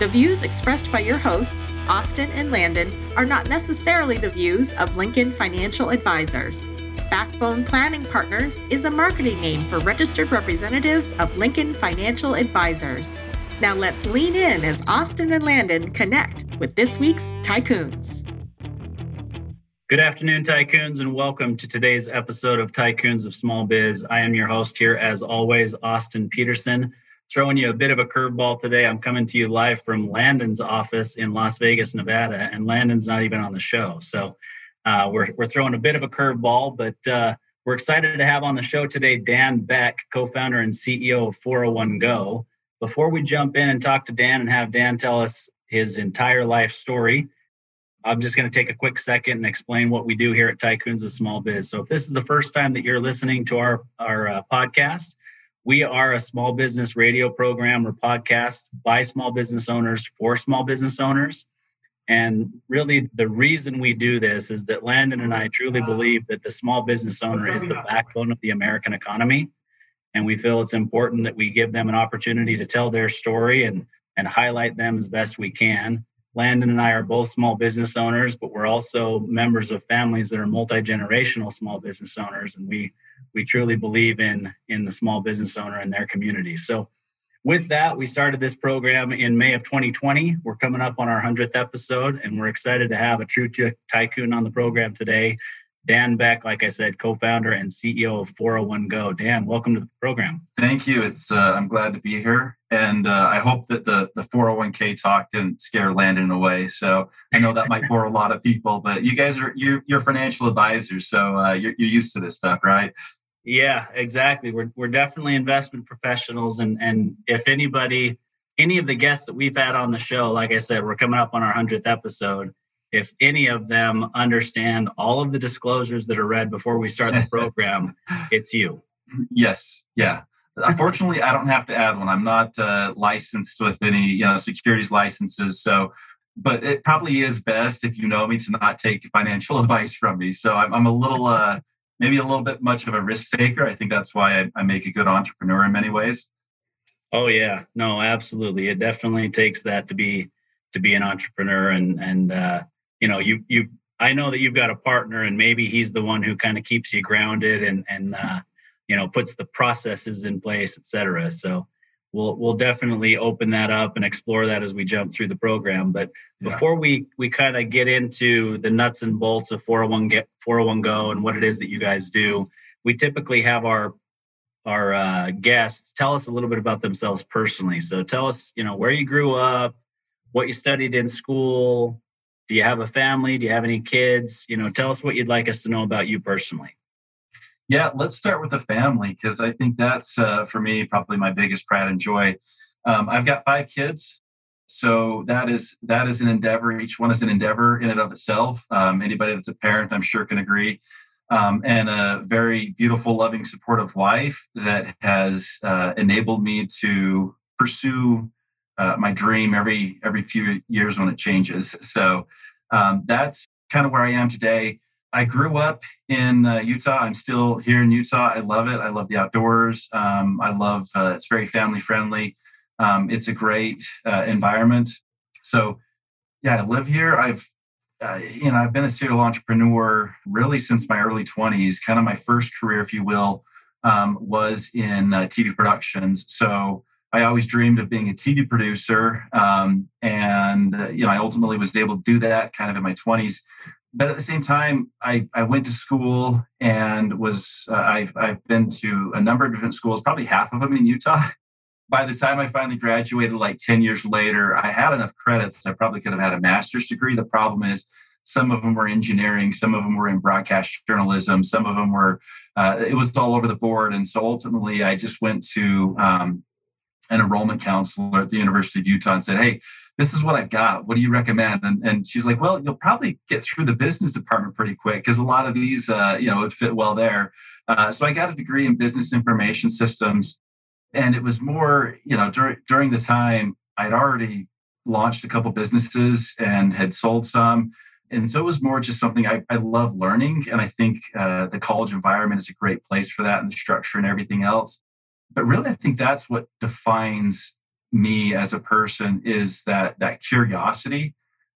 The views expressed by your hosts, Austin and Landon, are not necessarily the views of Lincoln Financial Advisors. Backbone Planning Partners is a marketing name for registered representatives of Lincoln Financial Advisors. Now let's lean in as Austin and Landon connect with this week's Tycoons. Good afternoon, Tycoons, and welcome to today's episode of Tycoons of Small Biz. I am your host here, as always, Austin Peterson throwing you a bit of a curveball today. I'm coming to you live from Landon's office in Las Vegas, Nevada, and Landon's not even on the show. So uh, we're, we're throwing a bit of a curveball, but uh, we're excited to have on the show today Dan Beck, co founder and CEO of 401 Go. Before we jump in and talk to Dan and have Dan tell us his entire life story, I'm just going to take a quick second and explain what we do here at Tycoons of Small Biz. So, if this is the first time that you're listening to our, our uh, podcast, we are a small business radio program or podcast by small business owners for small business owners. And really, the reason we do this is that Landon and I truly believe that the small business owner is the backbone of the American economy. And we feel it's important that we give them an opportunity to tell their story and, and highlight them as best we can. Landon and I are both small business owners, but we're also members of families that are multi generational small business owners. And we we truly believe in in the small business owner and their community. So with that, we started this program in May of 2020. We're coming up on our 100th episode, and we're excited to have a true tycoon on the program today. Dan Beck, like I said, co-founder and CEO of 401 Go. Dan, welcome to the program. Thank you. It's uh, I'm glad to be here, and uh, I hope that the the 401k talk didn't scare Landon away. So I know that might bore a lot of people, but you guys are you're, you're financial advisors, so uh, you're, you're used to this stuff, right? Yeah, exactly. We're we're definitely investment professionals, and and if anybody, any of the guests that we've had on the show, like I said, we're coming up on our hundredth episode. If any of them understand all of the disclosures that are read before we start the program, it's you. Yes. Yeah. Unfortunately, I don't have to add one. I'm not uh, licensed with any, you know, securities licenses. So, but it probably is best if you know me to not take financial advice from me. So I'm, I'm a little, uh, maybe a little bit much of a risk taker. I think that's why I, I make a good entrepreneur in many ways. Oh yeah, no, absolutely. It definitely takes that to be to be an entrepreneur, and and uh, you know, you you. I know that you've got a partner, and maybe he's the one who kind of keeps you grounded and and uh, you know puts the processes in place, et cetera. So we'll we'll definitely open that up and explore that as we jump through the program. But yeah. before we we kind of get into the nuts and bolts of 401 get 401 go and what it is that you guys do, we typically have our our uh, guests tell us a little bit about themselves personally. So tell us, you know, where you grew up, what you studied in school. Do you have a family? Do you have any kids? You know, tell us what you'd like us to know about you personally. Yeah, let's start with the family because I think that's uh, for me probably my biggest pride and joy. Um, I've got five kids, so that is that is an endeavor. Each one is an endeavor in and of itself. Um, anybody that's a parent, I'm sure, can agree. Um, and a very beautiful, loving, supportive wife that has uh, enabled me to pursue uh, my dream every every few years when it changes. So um, that's kind of where I am today. I grew up in uh, Utah. I'm still here in Utah. I love it. I love the outdoors. Um, I love uh, it's very family friendly. Um, it's a great uh, environment. So, yeah, I live here. I've uh, you know I've been a serial entrepreneur really since my early 20s. Kind of my first career, if you will, um, was in uh, TV productions. So. I always dreamed of being a TV producer, um, and uh, you know I ultimately was able to do that kind of in my 20s but at the same time, I, I went to school and was uh, I've, I've been to a number of different schools, probably half of them in Utah. By the time I finally graduated, like 10 years later, I had enough credits. I probably could have had a master's degree. The problem is, some of them were engineering, some of them were in broadcast journalism, some of them were, uh, it was all over the board. And so ultimately, I just went to um, an enrollment counselor at the University of Utah and said, Hey, this is what I've got. What do you recommend? And, and she's like, Well, you'll probably get through the business department pretty quick because a lot of these, uh, you know, would fit well there. Uh, so I got a degree in business information systems. And it was more, you know, during, during the time I'd already launched a couple businesses and had sold some. And so it was more just something I, I love learning. And I think uh, the college environment is a great place for that and the structure and everything else. But really, I think that's what defines me as a person is that that curiosity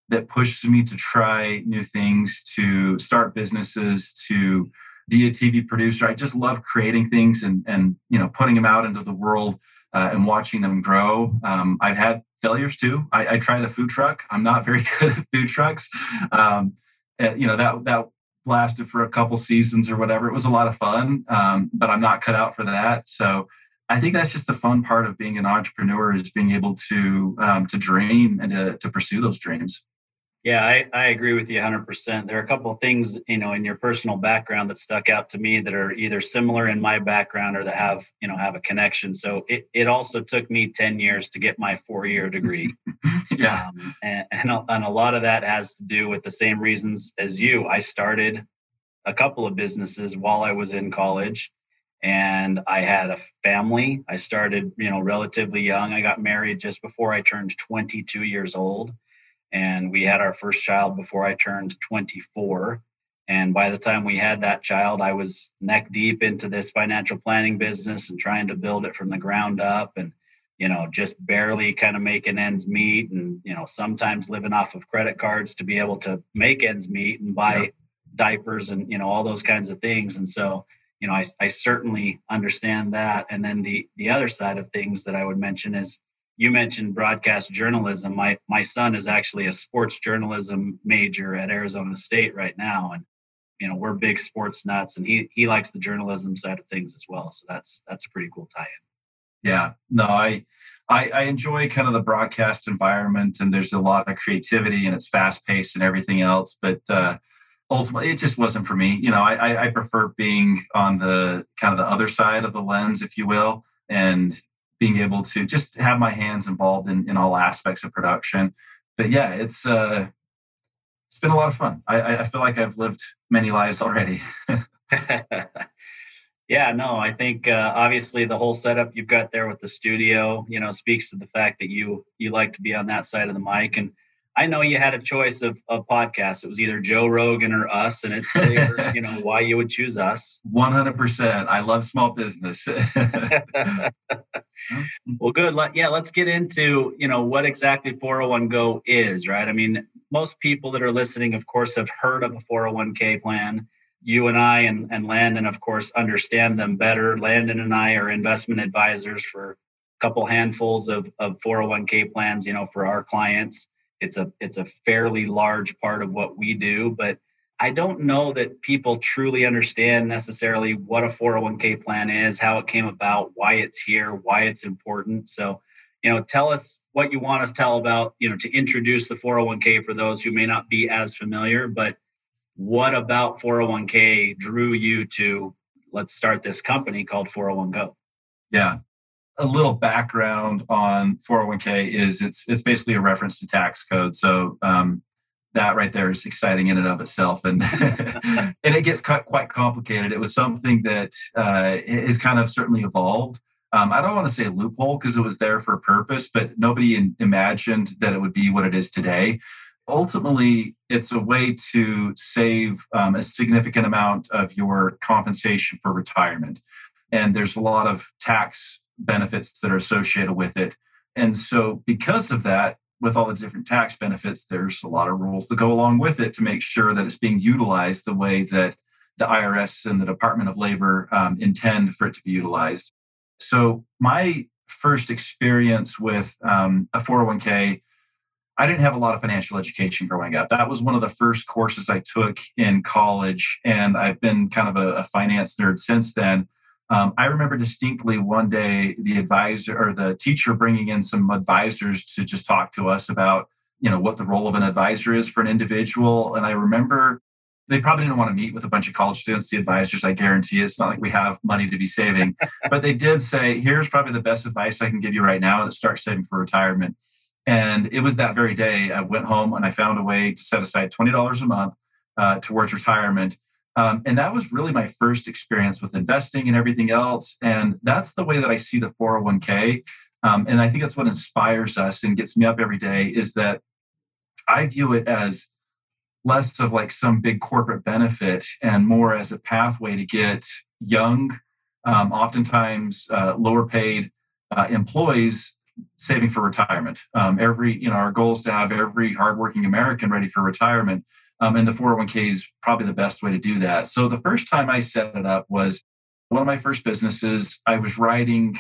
that pushes me to try new things, to start businesses, to be a TV producer. I just love creating things and and you know putting them out into the world uh, and watching them grow. Um, I've had failures too. I, I, tried a food truck. I'm not very good at food trucks. Um, and, you know that that lasted for a couple seasons or whatever. It was a lot of fun, um, but I'm not cut out for that. So I think that's just the fun part of being an entrepreneur is being able to um, to dream and to, to pursue those dreams. Yeah, I, I agree with you 100%. There are a couple of things, you know, in your personal background that stuck out to me that are either similar in my background or that have, you know, have a connection. So it, it also took me 10 years to get my four year degree. yeah. Um, and, and a, and a lot of that has to do with the same reasons as you. I started a couple of businesses while I was in college and I had a family. I started, you know, relatively young. I got married just before I turned 22 years old and we had our first child before I turned 24. And by the time we had that child, I was neck deep into this financial planning business and trying to build it from the ground up and, you know, just barely kind of making ends meet and, you know, sometimes living off of credit cards to be able to make ends meet and buy yeah. diapers and, you know, all those kinds of things. And so, you know, I, I certainly understand that. And then the, the other side of things that I would mention is, you mentioned broadcast journalism. My my son is actually a sports journalism major at Arizona State right now, and you know we're big sports nuts, and he he likes the journalism side of things as well. So that's that's a pretty cool tie-in. Yeah, no, I I, I enjoy kind of the broadcast environment, and there's a lot of creativity, and it's fast paced and everything else, but. uh ultimately it just wasn't for me you know I, I prefer being on the kind of the other side of the lens if you will and being able to just have my hands involved in, in all aspects of production. But yeah, it's uh, it's been a lot of fun. I, I feel like I've lived many lives already. yeah, no, I think uh, obviously the whole setup you've got there with the studio, you know, speaks to the fact that you you like to be on that side of the mic and I know you had a choice of, of podcasts. It was either Joe Rogan or us, and it's clear, you know, why you would choose us. 100%. I love small business. well, good. Yeah, let's get into, you know, what exactly 401 Go is, right? I mean, most people that are listening, of course, have heard of a 401k plan. You and I and, and Landon, of course, understand them better. Landon and I are investment advisors for a couple handfuls of, of 401k plans, you know, for our clients it's a it's a fairly large part of what we do but i don't know that people truly understand necessarily what a 401k plan is how it came about why it's here why it's important. So you know tell us what you want us to tell about you know to introduce the 401k for those who may not be as familiar but what about 401k drew you to let's start this company called 401 go? Yeah a little background on 401k is it's it's basically a reference to tax code. So um, that right there is exciting in and of itself, and and it gets quite complicated. It was something that uh, has kind of certainly evolved. Um, I don't want to say loophole because it was there for a purpose, but nobody in, imagined that it would be what it is today. Ultimately, it's a way to save um, a significant amount of your compensation for retirement. And there's a lot of tax benefits that are associated with it. And so, because of that, with all the different tax benefits, there's a lot of rules that go along with it to make sure that it's being utilized the way that the IRS and the Department of Labor um, intend for it to be utilized. So, my first experience with um, a 401k, I didn't have a lot of financial education growing up. That was one of the first courses I took in college, and I've been kind of a, a finance nerd since then. Um, I remember distinctly one day the advisor or the teacher bringing in some advisors to just talk to us about, you know, what the role of an advisor is for an individual. And I remember they probably didn't want to meet with a bunch of college students, the advisors. I guarantee it's not like we have money to be saving, but they did say, here's probably the best advice I can give you right now to start saving for retirement. And it was that very day I went home and I found a way to set aside $20 a month uh, towards retirement. Um, and that was really my first experience with investing and everything else. And that's the way that I see the 401k. Um, and I think that's what inspires us and gets me up every day is that I view it as less of like some big corporate benefit and more as a pathway to get young, um, oftentimes uh, lower paid uh, employees saving for retirement. Um, every, you know, our goal is to have every hardworking American ready for retirement. Um, and the 401k is probably the best way to do that. So the first time I set it up was one of my first businesses. I was writing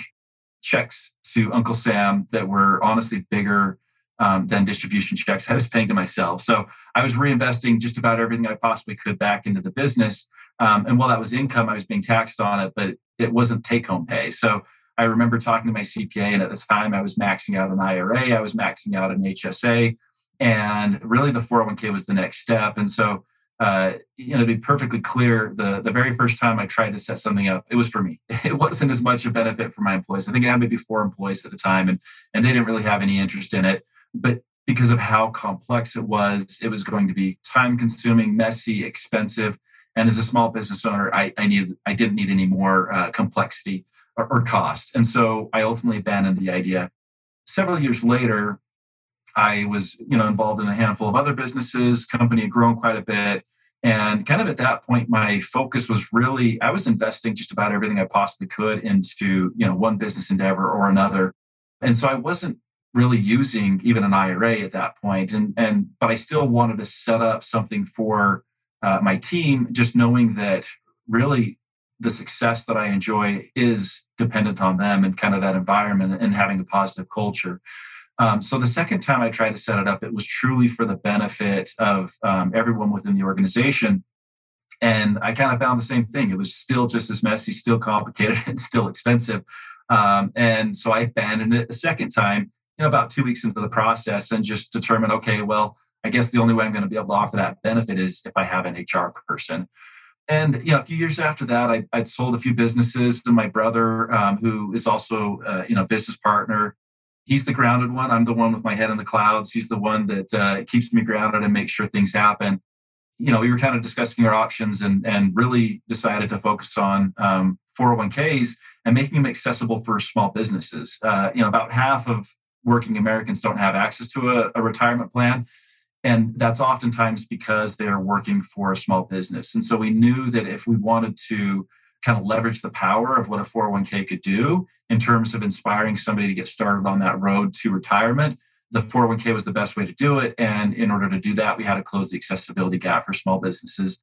checks to Uncle Sam that were honestly bigger um, than distribution checks I was paying to myself. So I was reinvesting just about everything I possibly could back into the business. Um, and while that was income, I was being taxed on it, but it wasn't take home pay. So I remember talking to my CPA, and at the time I was maxing out an IRA, I was maxing out an HSA, and really the 401k was the next step. And so, uh, you know, to be perfectly clear, the the very first time I tried to set something up, it was for me. It wasn't as much a benefit for my employees. I think I had maybe four employees at the time, and and they didn't really have any interest in it but because of how complex it was, it was going to be time consuming, messy, expensive. And as a small business owner, I, I needed, I didn't need any more uh, complexity or, or cost. And so I ultimately abandoned the idea. Several years later, I was, you know, involved in a handful of other businesses. Company had grown quite a bit, and kind of at that point, my focus was really I was investing just about everything I possibly could into, you know, one business endeavor or another. And so I wasn't really using even an IRA at that point. And and but I still wanted to set up something for uh, my team, just knowing that really the success that I enjoy is dependent on them and kind of that environment and having a positive culture. Um, so the second time I tried to set it up, it was truly for the benefit of um, everyone within the organization. And I kind of found the same thing. It was still just as messy, still complicated, and still expensive. Um, and so I abandoned it a second time you know, about two weeks into the process and just determine, okay, well, I guess the only way I'm going to be able to offer that benefit is if I have an HR person. And you know, a few years after that, I, would sold a few businesses to my brother, um, who is also uh, you know business partner. He's the grounded one. I'm the one with my head in the clouds. He's the one that uh, keeps me grounded and makes sure things happen. You know, we were kind of discussing our options and and really decided to focus on um, 401ks and making them accessible for small businesses. Uh, you know, about half of working Americans don't have access to a, a retirement plan. And that's oftentimes because they're working for a small business. And so we knew that if we wanted to kind of leverage the power of what a 401k could do in terms of inspiring somebody to get started on that road to retirement, the 401k was the best way to do it. And in order to do that, we had to close the accessibility gap for small businesses.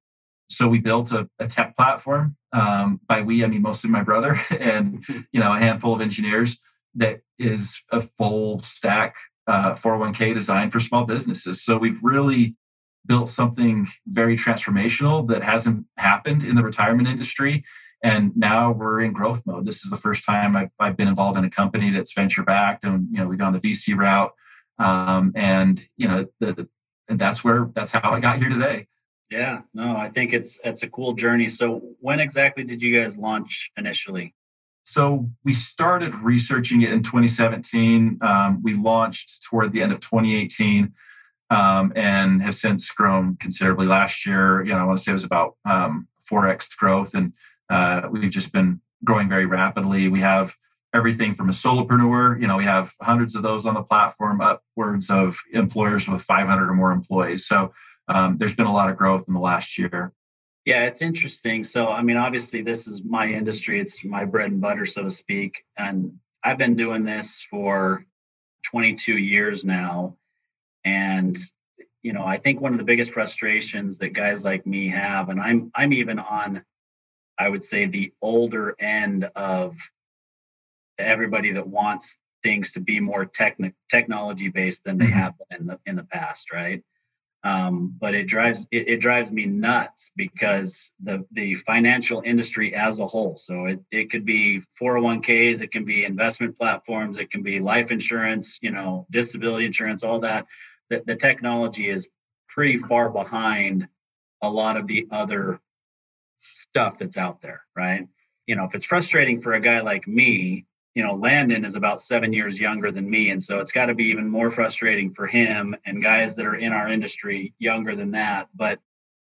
So we built a, a tech platform. Um, by we, I mean mostly my brother and you know a handful of engineers that is a full stack uh, 401k designed for small businesses. So we've really built something very transformational that hasn't happened in the retirement industry. And now we're in growth mode. This is the first time I've, I've been involved in a company that's venture backed, and you know we've gone the VC route, um, and you know the, and that's where that's how I got here today. Yeah, no, I think it's it's a cool journey. So when exactly did you guys launch initially? So we started researching it in 2017. Um, we launched toward the end of 2018 um, and have since grown considerably. Last year, you know, I want to say it was about um, 4x growth, and uh, we've just been growing very rapidly. We have everything from a solopreneur, you know, we have hundreds of those on the platform, upwards of employers with 500 or more employees. So um, there's been a lot of growth in the last year. Yeah, it's interesting. So, I mean, obviously, this is my industry, it's my bread and butter, so to speak. And I've been doing this for 22 years now. And, you know, I think one of the biggest frustrations that guys like me have, and I'm, I'm even on, I would say, the older end of everybody that wants things to be more techni- technology based than they mm-hmm. have in the in the past, right? Um, but it drives it, it, drives me nuts because the the financial industry as a whole. So it, it could be 401ks, it can be investment platforms, it can be life insurance, you know, disability insurance, all that. The, the technology is pretty far behind a lot of the other stuff that's out there, right? You know, if it's frustrating for a guy like me, you know, Landon is about seven years younger than me. And so it's got to be even more frustrating for him and guys that are in our industry younger than that. But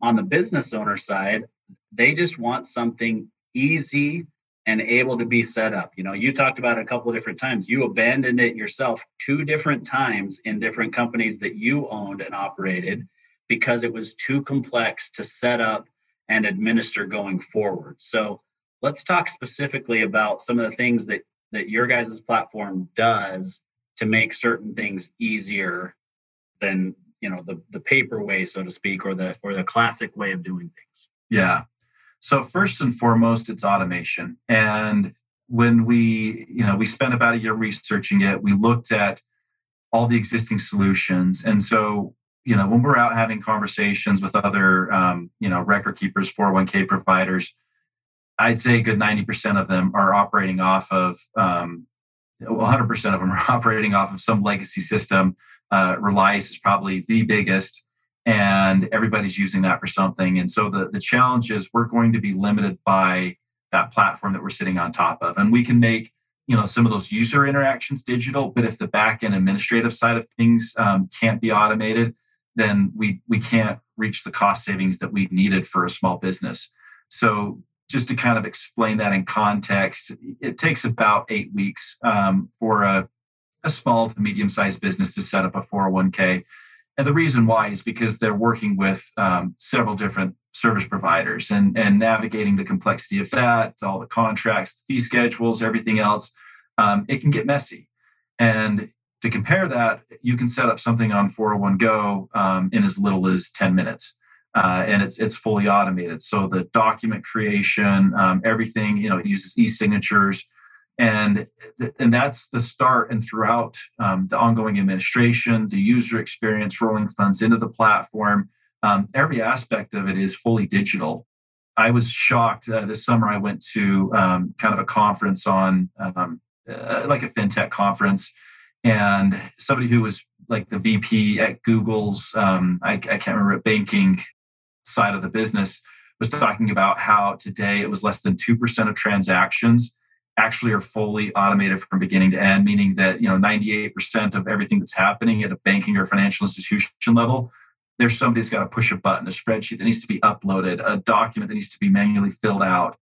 on the business owner side, they just want something easy and able to be set up. You know, you talked about it a couple of different times. You abandoned it yourself two different times in different companies that you owned and operated because it was too complex to set up and administer going forward. So let's talk specifically about some of the things that that your guys' platform does to make certain things easier than you know the the paper way so to speak or the or the classic way of doing things. Yeah. So first and foremost it's automation. And when we you know we spent about a year researching it we looked at all the existing solutions. And so you know when we're out having conversations with other um, you know record keepers 401k providers i'd say a good 90% of them are operating off of um, 100% of them are operating off of some legacy system. Uh, is probably the biggest and everybody's using that for something. And so the, the challenge is we're going to be limited by that platform that we're sitting on top of. And we can make you know some of those user interactions digital but if the back end administrative side of things um, can't be automated then we we can't reach the cost savings that we needed for a small business. So just to kind of explain that in context, it takes about eight weeks um, for a, a small to medium sized business to set up a 401k. And the reason why is because they're working with um, several different service providers and, and navigating the complexity of that, all the contracts, fee schedules, everything else. Um, it can get messy. And to compare that, you can set up something on 401 Go um, in as little as 10 minutes. Uh, and it's it's fully automated. So the document creation, um, everything, you know, uses e-signatures, and and that's the start. And throughout um, the ongoing administration, the user experience, rolling funds into the platform, um, every aspect of it is fully digital. I was shocked uh, this summer. I went to um, kind of a conference on um, uh, like a fintech conference and somebody who was like the VP at Google's, um, I, I, can't remember, banking side of the business, was talking about how today it was less than 2% of transactions actually are fully automated from beginning to end, meaning that you know 98% of everything that's happening at a banking or financial institution level, there's somebody's got to push a button, a spreadsheet that needs to be uploaded, a document that needs to be manually filled out.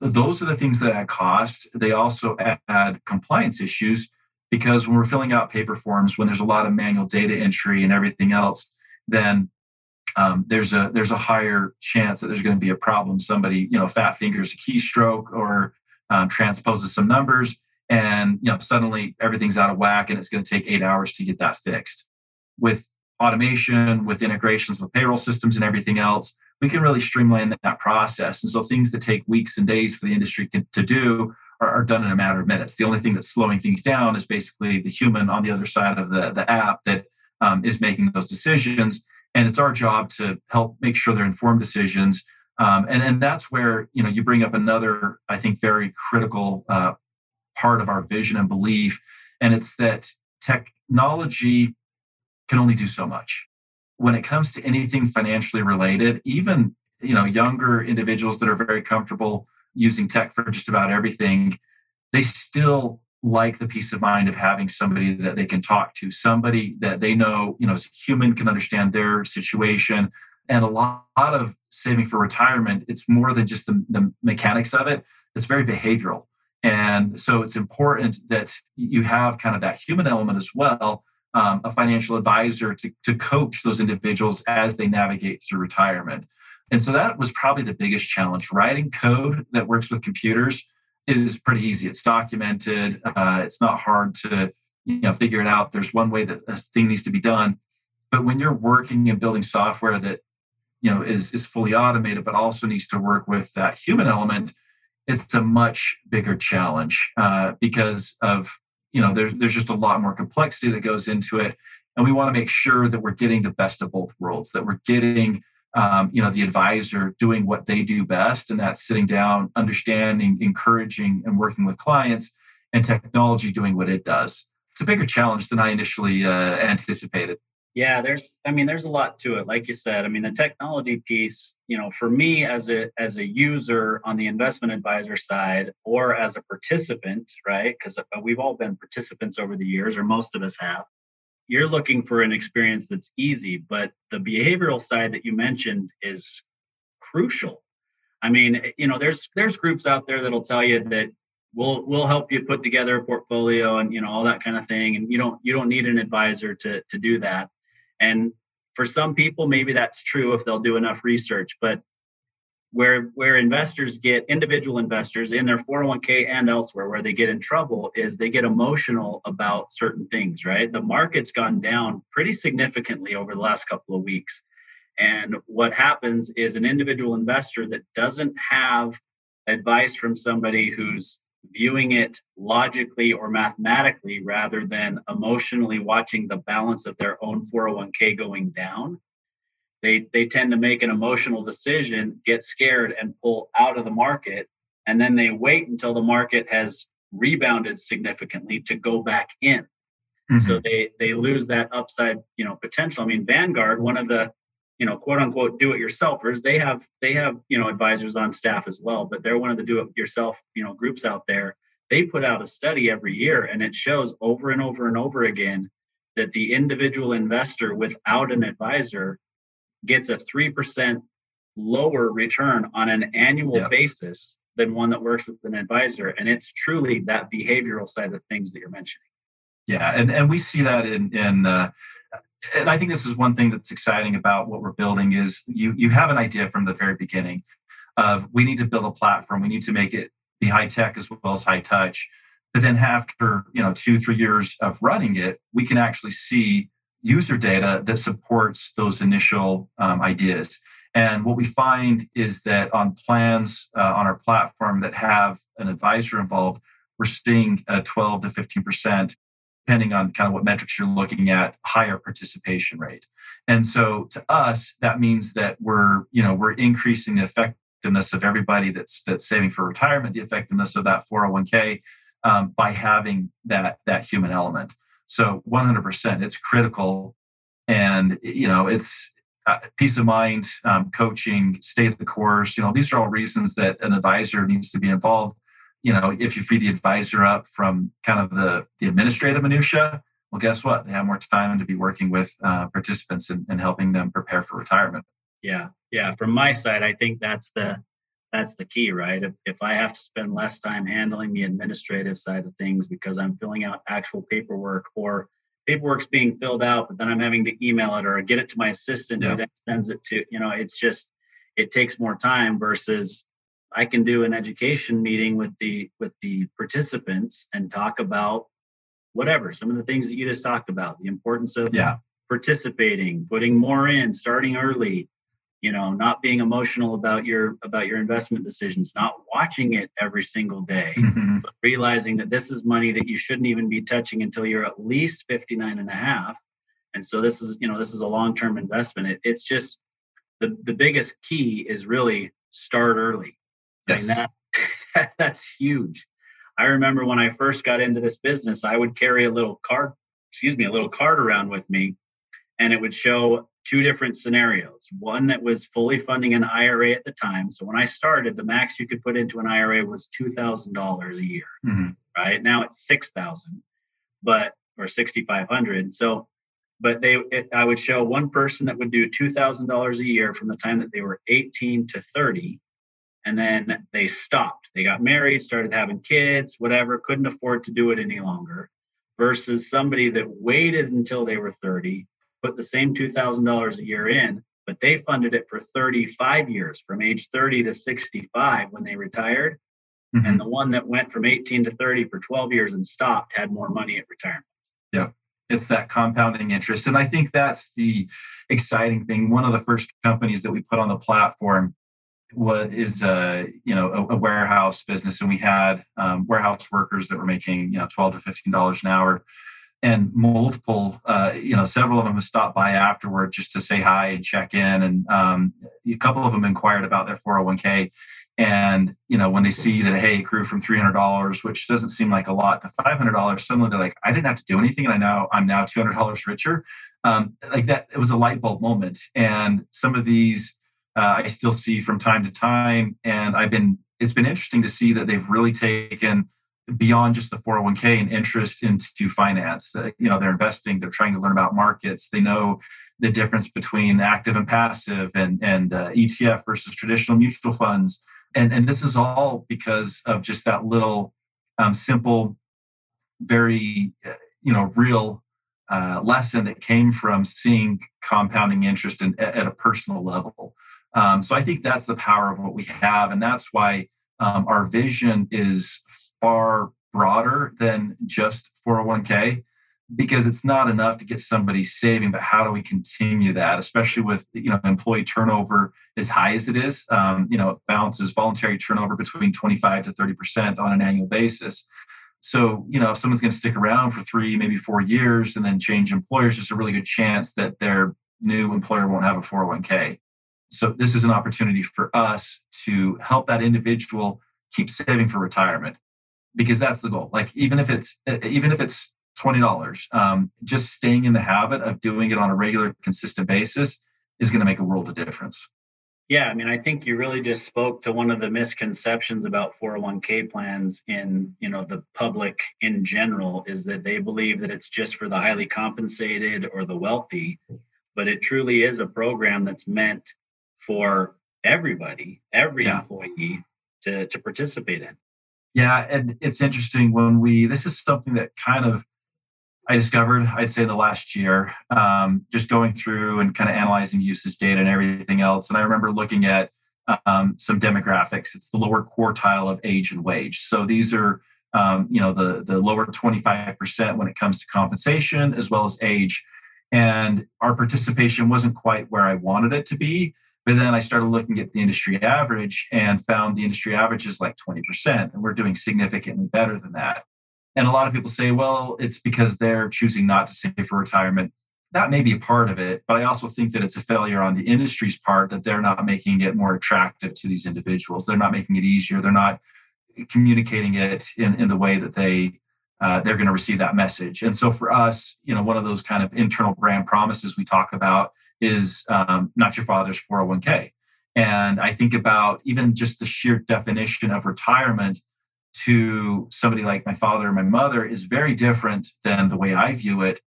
Those are the things that add cost. They also add compliance issues because when we're filling out paper forms when there's a lot of manual data entry and everything else then um, there's a there's a higher chance that there's going to be a problem. Somebody you know fat fingers a keystroke or um, transposes some numbers and you know suddenly everything's out of whack and it's going to take eight hours to get that fixed. With automation with integrations with payroll systems and everything else we can really streamline that process. And so things that take weeks and days for the industry to do are, done in a matter of minutes. The only thing that's slowing things down is basically the human on the other side of the, the app that um, is making those decisions. And it's our job to help make sure they're informed decisions. Um, and, and that's where you know you bring up another, I think, very critical uh, part of our vision and belief, and it's that technology can only do so much. When it comes to anything financially related, even you know younger individuals that are very comfortable using tech for just about everything, they still like the peace of mind of having somebody that they can talk to, somebody that they know, you know, human, can understand their situation. And a lot, of saving for retirement, it's more than just the, the mechanics of it, it's very behavioral. And so it's important that you have kind of that human element as well, um, a financial advisor to, to coach those individuals as they navigate through retirement. And so that was probably the biggest challenge. Writing code that works with computers is pretty easy. It's documented. Uh, it's not hard to you know figure it out. There's one way that a thing needs to be done. But when you're working and building software that you know is is fully automated, but also needs to work with that human element, it's a much bigger challenge uh, because of you know there's there's just a lot more complexity that goes into it, and we want to make sure that we're getting the best of both worlds. That we're getting um, you know the advisor doing what they do best and that's sitting down understanding encouraging and working with clients and technology doing what it does it's a bigger challenge than i initially uh, anticipated Yeah, there's I mean there's a lot to it. Like you said, I mean the technology piece, you know, for me as a as a user on the investment advisor side or as a participant, right? Cuz uh, we've all been participants over the years or most of us have. You're looking for an experience that's easy, but the behavioral side that you mentioned is crucial. I mean, eh, you know, there's there's groups out there that'll tell you that we'll we'll help you put together a portfolio and you know all that kind of thing and you don't you don't need an advisor to to do that and for some people, maybe that's true if they'll do enough research. But where where investors get individual investors in their 401k and elsewhere where they get in trouble is they get emotional about certain things right? The market's gone down pretty significantly over the last couple of weeks. And what happens is an individual investor that doesn't have advice from somebody who's viewing it logically or mathematically rather than emotionally watching the balance of their own 401k going down they they tend to make an emotional decision get scared and pull out of the market and then they wait until the market has rebounded significantly to go back in. Mm-hmm. so they they lose that upside you know potential. I mean vanguard one of the you know quote unquote do it yourselfers they have they have you know advisors on staff as well but they're one of the do it yourself you know groups out there. They put out a study every year and it shows over and over and over again that the individual investor without an advisor gets a 3% lower return on an annual yep. basis than one that works with an advisor and it's truly that behavioral side of things that you're mentioning yeah and and we see that in in uh, and I think this is one thing that's exciting about what we're building is you you have an idea from the very beginning of we need to build a platform, we need to make it be high tech as well as high touch. But then after you know two three years of running it, we can actually see user data that supports those initial um, ideas. And what we find is that on plans uh, on our platform that have an advisor involved, we're seeing a 12 to 15 percent depending on kind of what metrics you're looking at, higher participation rate. And so to us, that means that we're, you know, we're increasing the effectiveness of everybody that's that's saving for retirement, the effectiveness of that 401k um, by having that that human element. So 100%, it's critical, and you know, it's uh, peace of mind, um, coaching, stay the course. You know, these are all reasons that an advisor needs to be involved you know, if you free the advisor up from kind of the, the administrative minutia, well, guess what? They have more time to be working with uh, participants and, and helping them prepare for retirement. Yeah, yeah. From my side, I think that's the that's the key, right? If if I have to spend less time handling the administrative side of things because I'm filling out actual paperwork or paperwork's being filled out, but then I'm having to email it or get it to my assistant yeah. who then sends it to, you know, it's just it takes more time versus I can do an education meeting with the with the participants and talk about whatever some of the things that you just talked about the importance of yeah. participating putting more in starting early you know not being emotional about your about your investment decisions not watching it every single day mm-hmm. but realizing that this is money that you shouldn't even be touching until you're at least 59 and a half and so this is you know this is a long-term investment it, it's just the the biggest key is really start early Yes. that, that's huge. I remember when I first got into this business, I would carry a little card, excuse me, a little card around with me, and it would show two different scenarios. One that was fully funding an IRA at the time. So when I started, the max you could put into an IRA was two thousand dollars a year. Mm-hmm. Right now it's six thousand, but or sixty five hundred. So, but they, it, I would show one person that would do two thousand dollars a year from the time that they were eighteen to thirty, and then they stopped. They got married, started having kids, whatever, couldn't afford to do it any longer. Versus somebody that waited until they were 30, put the same $2,000 a year in, but they funded it for 35 years from age 30 to 65 when they retired. Mm-hmm. And the one that went from 18 to 30 for 12 years and stopped had more money at retirement. Yeah. It's that compounding interest. And I think that's the exciting thing. One of the first companies that we put on the platform what is a you know a, a warehouse business, and we had um, warehouse workers that were making you know twelve to fifteen dollars an hour, and multiple uh, you know several of them have stopped by afterward just to say hi and check in, and um, a couple of them inquired about their 401k. And you know when they see that hey it grew from three hundred dollars, which doesn't seem like a lot, to five hundred dollars, suddenly they're like, I didn't have to do anything, and I now I'm now two hundred dollars richer. um, like that it was a light bulb moment and some of these uh, i still see from time to time and i've been it's been interesting to see that they've really taken beyond just the 401k and interest into finance. Uh, you know they're investing they're trying to learn about markets. They know the difference between active and passive and and uh, etf versus traditional mutual funds. And and this is all because of just that little um, simple very uh, you know real uh, lesson that came from seeing compounding interest in, at a personal level. Um, so I think that's the power of what we have, and that's why um, our vision is far broader than just 401k because it's not enough to get somebody saving but how do we continue that especially with you know employee turnover as high as it is? Um, you know it balances voluntary turnover between 25 to 30 percent on an annual basis. So, you know, if someone's going to stick around for three, maybe four years and then change employers, there's a really good chance that their new employer won't have a 401k. So, this is an opportunity for us to help that individual keep saving for retirement because that's the goal. Like, even if it's, even if it's $20, um, just staying in the habit of doing it on a regular, consistent basis is going to make a world of difference. Yeah, I mean, I think you really just spoke to one of the misconceptions about 401k plans in, you know, the public in general is that they believe that it's just for the highly compensated or the wealthy, but it truly is a program that's meant for everybody, every yeah. employee to to participate in. Yeah, and it's interesting when we this is something that kind of I discovered, I'd say, the last year, um, just going through and kind of analyzing usage data and everything else. And I remember looking at um, some demographics. It's the lower quartile of age and wage. So these are, um, you know, the the lower 25% when it comes to compensation as well as age. And our participation wasn't quite where I wanted it to be. But then I started looking at the industry average and found the industry average is like 20%. And we're doing significantly better than that. And a lot of people say, well, it's because they're choosing not to save for retirement. That may be a part of it, but I also think that it's a failure on the industry's part that they're not making it more attractive to these individuals. They're not making it easier. They're not communicating it in, in the way that they uh, they're going to receive that message. And so for us, you know, one of those kind of internal brand promises we talk about is um, not your father's 401k. And I think about even just the sheer definition of retirement to somebody like my father or my mother is very different than the way I view it.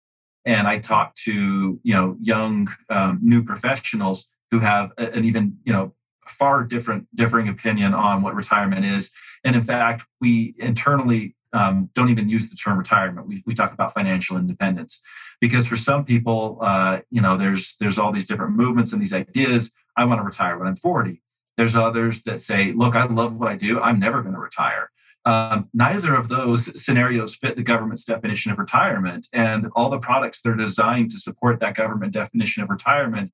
And I talk to you know young um, new professionals who have an even you know far different differing opinion on what retirement is. And in fact, we internally um, don't even use the term retirement. We, we talk about financial independence because for some people, uh, you know, there's there's all these different movements and these ideas. I want to retire when I'm 40. There's others that say, look, I love what I do. I'm never going to retire. Um, neither of those scenarios fit the government's definition of retirement. And all the products that are designed to support that government definition of retirement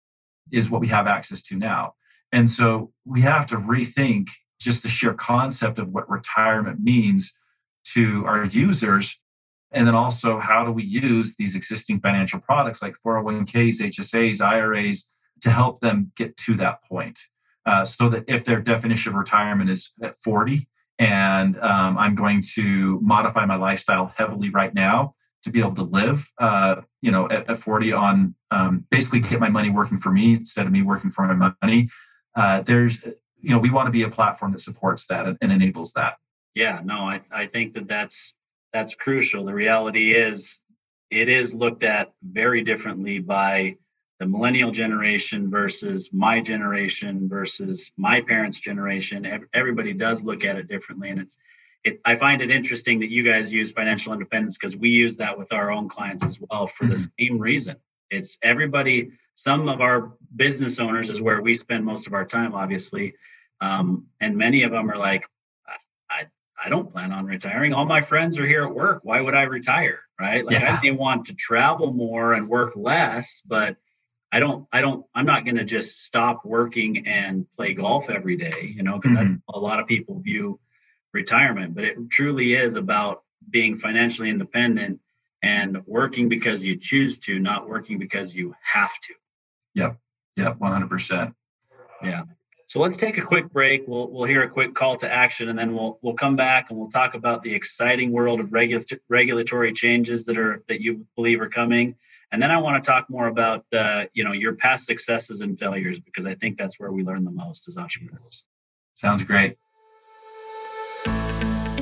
is what we have access to now. And so we have to rethink just the sheer concept of what retirement means to our users. And then also, how do we use these existing financial products like 401ks, HSAs, IRAs to help them get to that point? Uh, so that if their definition of retirement is at 40, and um, I'm going to modify my lifestyle heavily right now to be able to live, uh, you know, at, at 40 on um, basically get my money working for me instead of me working for my money. Uh, there's, you know, we want to be a platform that supports that and, and enables that. Yeah, no, I, I think that that's that's crucial. The reality is, it is looked at very differently by the millennial generation versus my generation versus my parents' generation. Everybody does look at it differently, and it's. It, I find it interesting that you guys use financial independence because we use that with our own clients as well for mm-hmm. the same reason. It's everybody. Some of our business owners is where we spend most of our time, obviously, um, and many of them are like, I, don't plan on retiring. All my friends are here at work. Why would I retire? Right? Like yeah. I may want to travel more and work less, but I don't, I don't, I'm not going to just stop working and play golf every day, you know, because mm-hmm. a lot of people view retirement, but it truly is about being financially independent and working because you choose to, not working because you have to. Yep. Yep. 100%. Yeah. So let's take a quick break. We'll we'll hear a quick call to action, and then we'll we'll come back and we'll talk about the exciting world of regu- regulatory changes that are that you believe are coming, And then I want to talk more about uh, you know your past successes and failures because I think that's where we learn the most as entrepreneurs. Sounds great.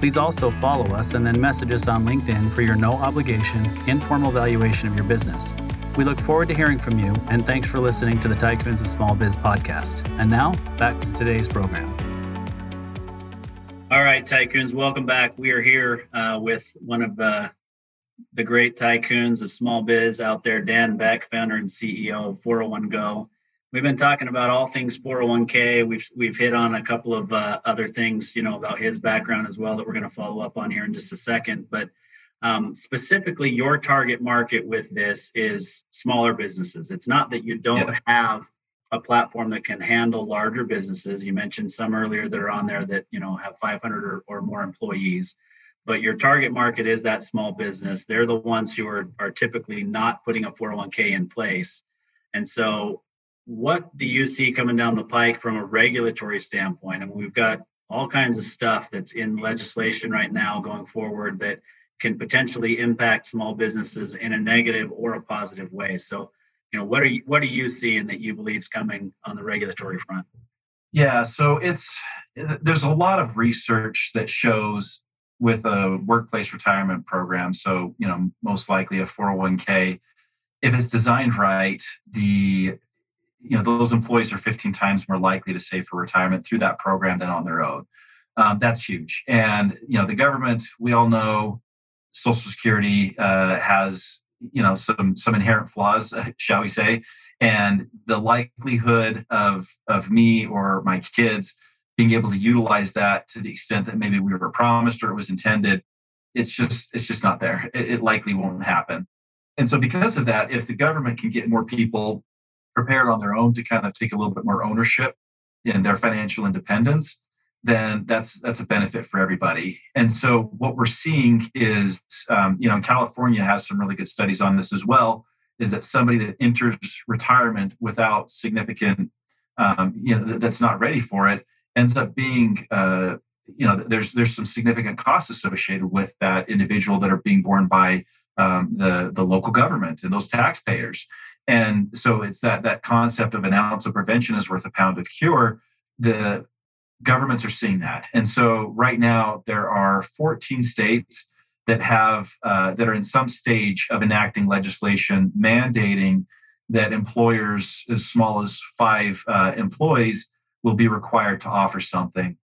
Please also follow us and then message us on LinkedIn for your no obligation, informal valuation of your business. We look forward to hearing from you, and thanks for listening to the Tycoons of Small Biz podcast. And now, back to today's program. All right, Tycoons, welcome back. We are here uh, with one of uh, the great tycoons of small biz out there, Dan Beck, founder and CEO of 401 Go. We've been talking about all things 401k. We've we've hit on a couple of uh, other things, you know, about his background as well that we're going to follow up on here in just a second. But um, specifically, your target market with this is smaller businesses. It's not that you don't yeah. have a platform that can handle larger businesses. You mentioned some earlier that are on there that you know have 500 or, or more employees but your target market is that small business. They're the ones who are, are typically not putting a 401k in place. And so what do you see coming down the pike from a regulatory standpoint? I mean, we've got all kinds of stuff that's in legislation right now going forward that can potentially impact small businesses in a negative or a positive way. So, you know, what are you what are you seeing that you believe is coming on the regulatory front? Yeah, so it's there's a lot of research that shows with a workplace retirement program, so you know, most likely a 401k, if it's designed right, the you know those employees are 15 times more likely to save for retirement through that program than on their own. Um, that's huge. And you know the government we all know social security uh, has you know some some inherent flaws shall we say. And the likelihood of of me or my kids being able to utilize that to the extent that maybe we were promised or it was intended it's just it's just not there. It, it likely won't happen. And so because of that if the government can get more people prepared on their own to kind of take a little bit more ownership in their financial independence, then that's that's a benefit for everybody. And so what we're seeing is, um, you know, California has some really good studies on this as well. Is that somebody that enters retirement without significant, um, you know, that's not ready for it, ends up being, uh, you know, there's there's some significant costs associated with that individual that are being borne by um, the the local government and those taxpayers. And so it's that that concept of an ounce of prevention is worth a pound of cure. The governments are seeing that, and so right now there are 14 states that have uh, that are in some stage of enacting legislation mandating that employers as small as five uh, employees will be required to offer something.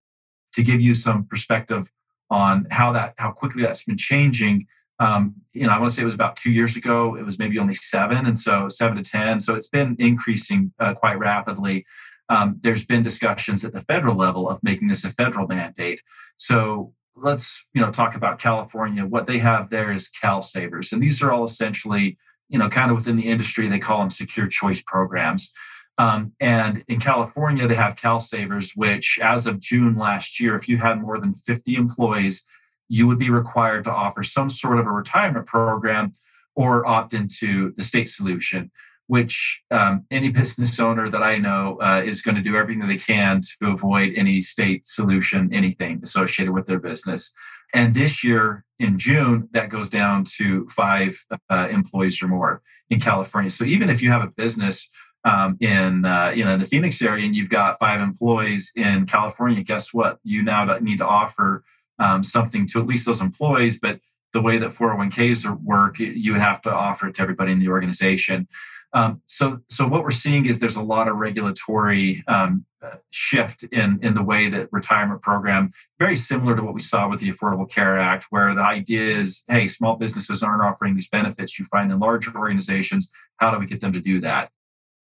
To give you some perspective on how that how quickly that's been changing, um, you know, I want to say it was about two years ago. It was maybe only seven, and so seven to ten. So it's been increasing uh, quite rapidly. Um, there's been discussions at the federal level of making this a federal mandate. So let's you know talk about California. What they have there is CalSavers, and these are all essentially you know kind of within the industry they call them secure choice programs. Um, and in California, they have CalSavers, which as of June last year, if you had more than 50 employees you would be required to offer some sort of a retirement program or opt into the state solution, which um, any business owner that I know uh, is going to do everything that they can to avoid any state solution, anything associated with their business. And this year in June, that goes down to five uh, employees or more in California. So even if you have a business um, in uh, you know the Phoenix area and you've got five employees in California, guess what? You now need to offer um, something to at least those employees. But the way that 401ks work, you would have to offer it to everybody in the organization. Um, so, so what we're seeing is there's a lot of regulatory um, uh, shift in in the way that retirement program, very similar to what we saw with the Affordable Care Act, where the idea is, hey, small businesses aren't offering these benefits you find in larger organizations. How do we get them to do that?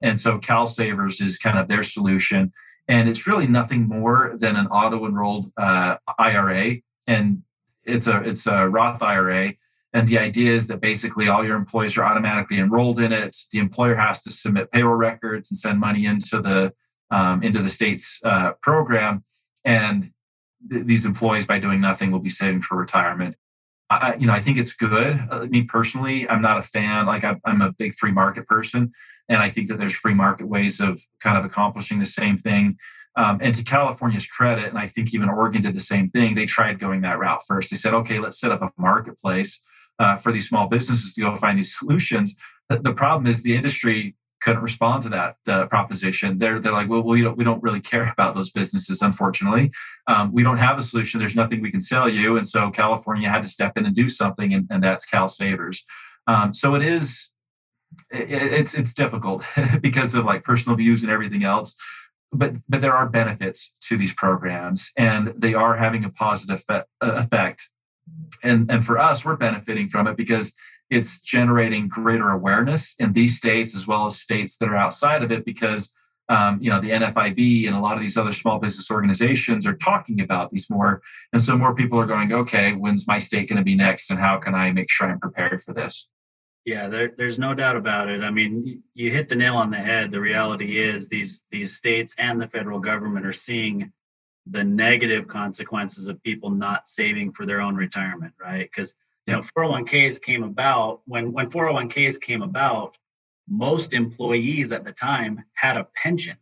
And so, CalSavers is kind of their solution and it's really nothing more than an auto enrolled uh, IRA, and it's a it's a Roth IRA. And the idea is that basically all your employees are automatically enrolled in it. The employer has to submit payroll records and send money into the um, into the state's uh, program, and th- these employees, by doing nothing, will be saving for retirement. I, you know, I think it's good. Uh, me personally, I'm not a fan. Like I, I'm a big free market person, and I think that there's free market ways of kind of accomplishing the same thing. Um, and to California's credit, and I think even Oregon did the same thing, they tried going that route first. They said, okay, let's set up a marketplace uh, for these small businesses to go find these solutions. The, problem is the industry couldn't respond to that uh, proposition. They're, they're like, well, we don't, we don't really care about those businesses, unfortunately. Um, we don't have a solution. There's nothing we can sell you. And so California had to step in and do something, and, and that's CalSavers. Um, so it is, it, it's, it's difficult because of like personal views and everything else but but there are benefits to these programs and they are having a positive effect. And and for us we're benefiting from it because it's generating greater awareness in these states as well as states that are outside of it because um, you know the nfib and a lot of these other small business organizations are talking about these more. And so more people are going okay when's my state going to be next and how can i make sure i'm prepared for this yeah, there, there's no doubt about it. I mean, you hit the nail on the head. The reality is these these states and the federal government are seeing the negative consequences of people not saving for their own retirement, right? Because you know, 401ks came about when when 401ks came about, most employees at the time had a pension,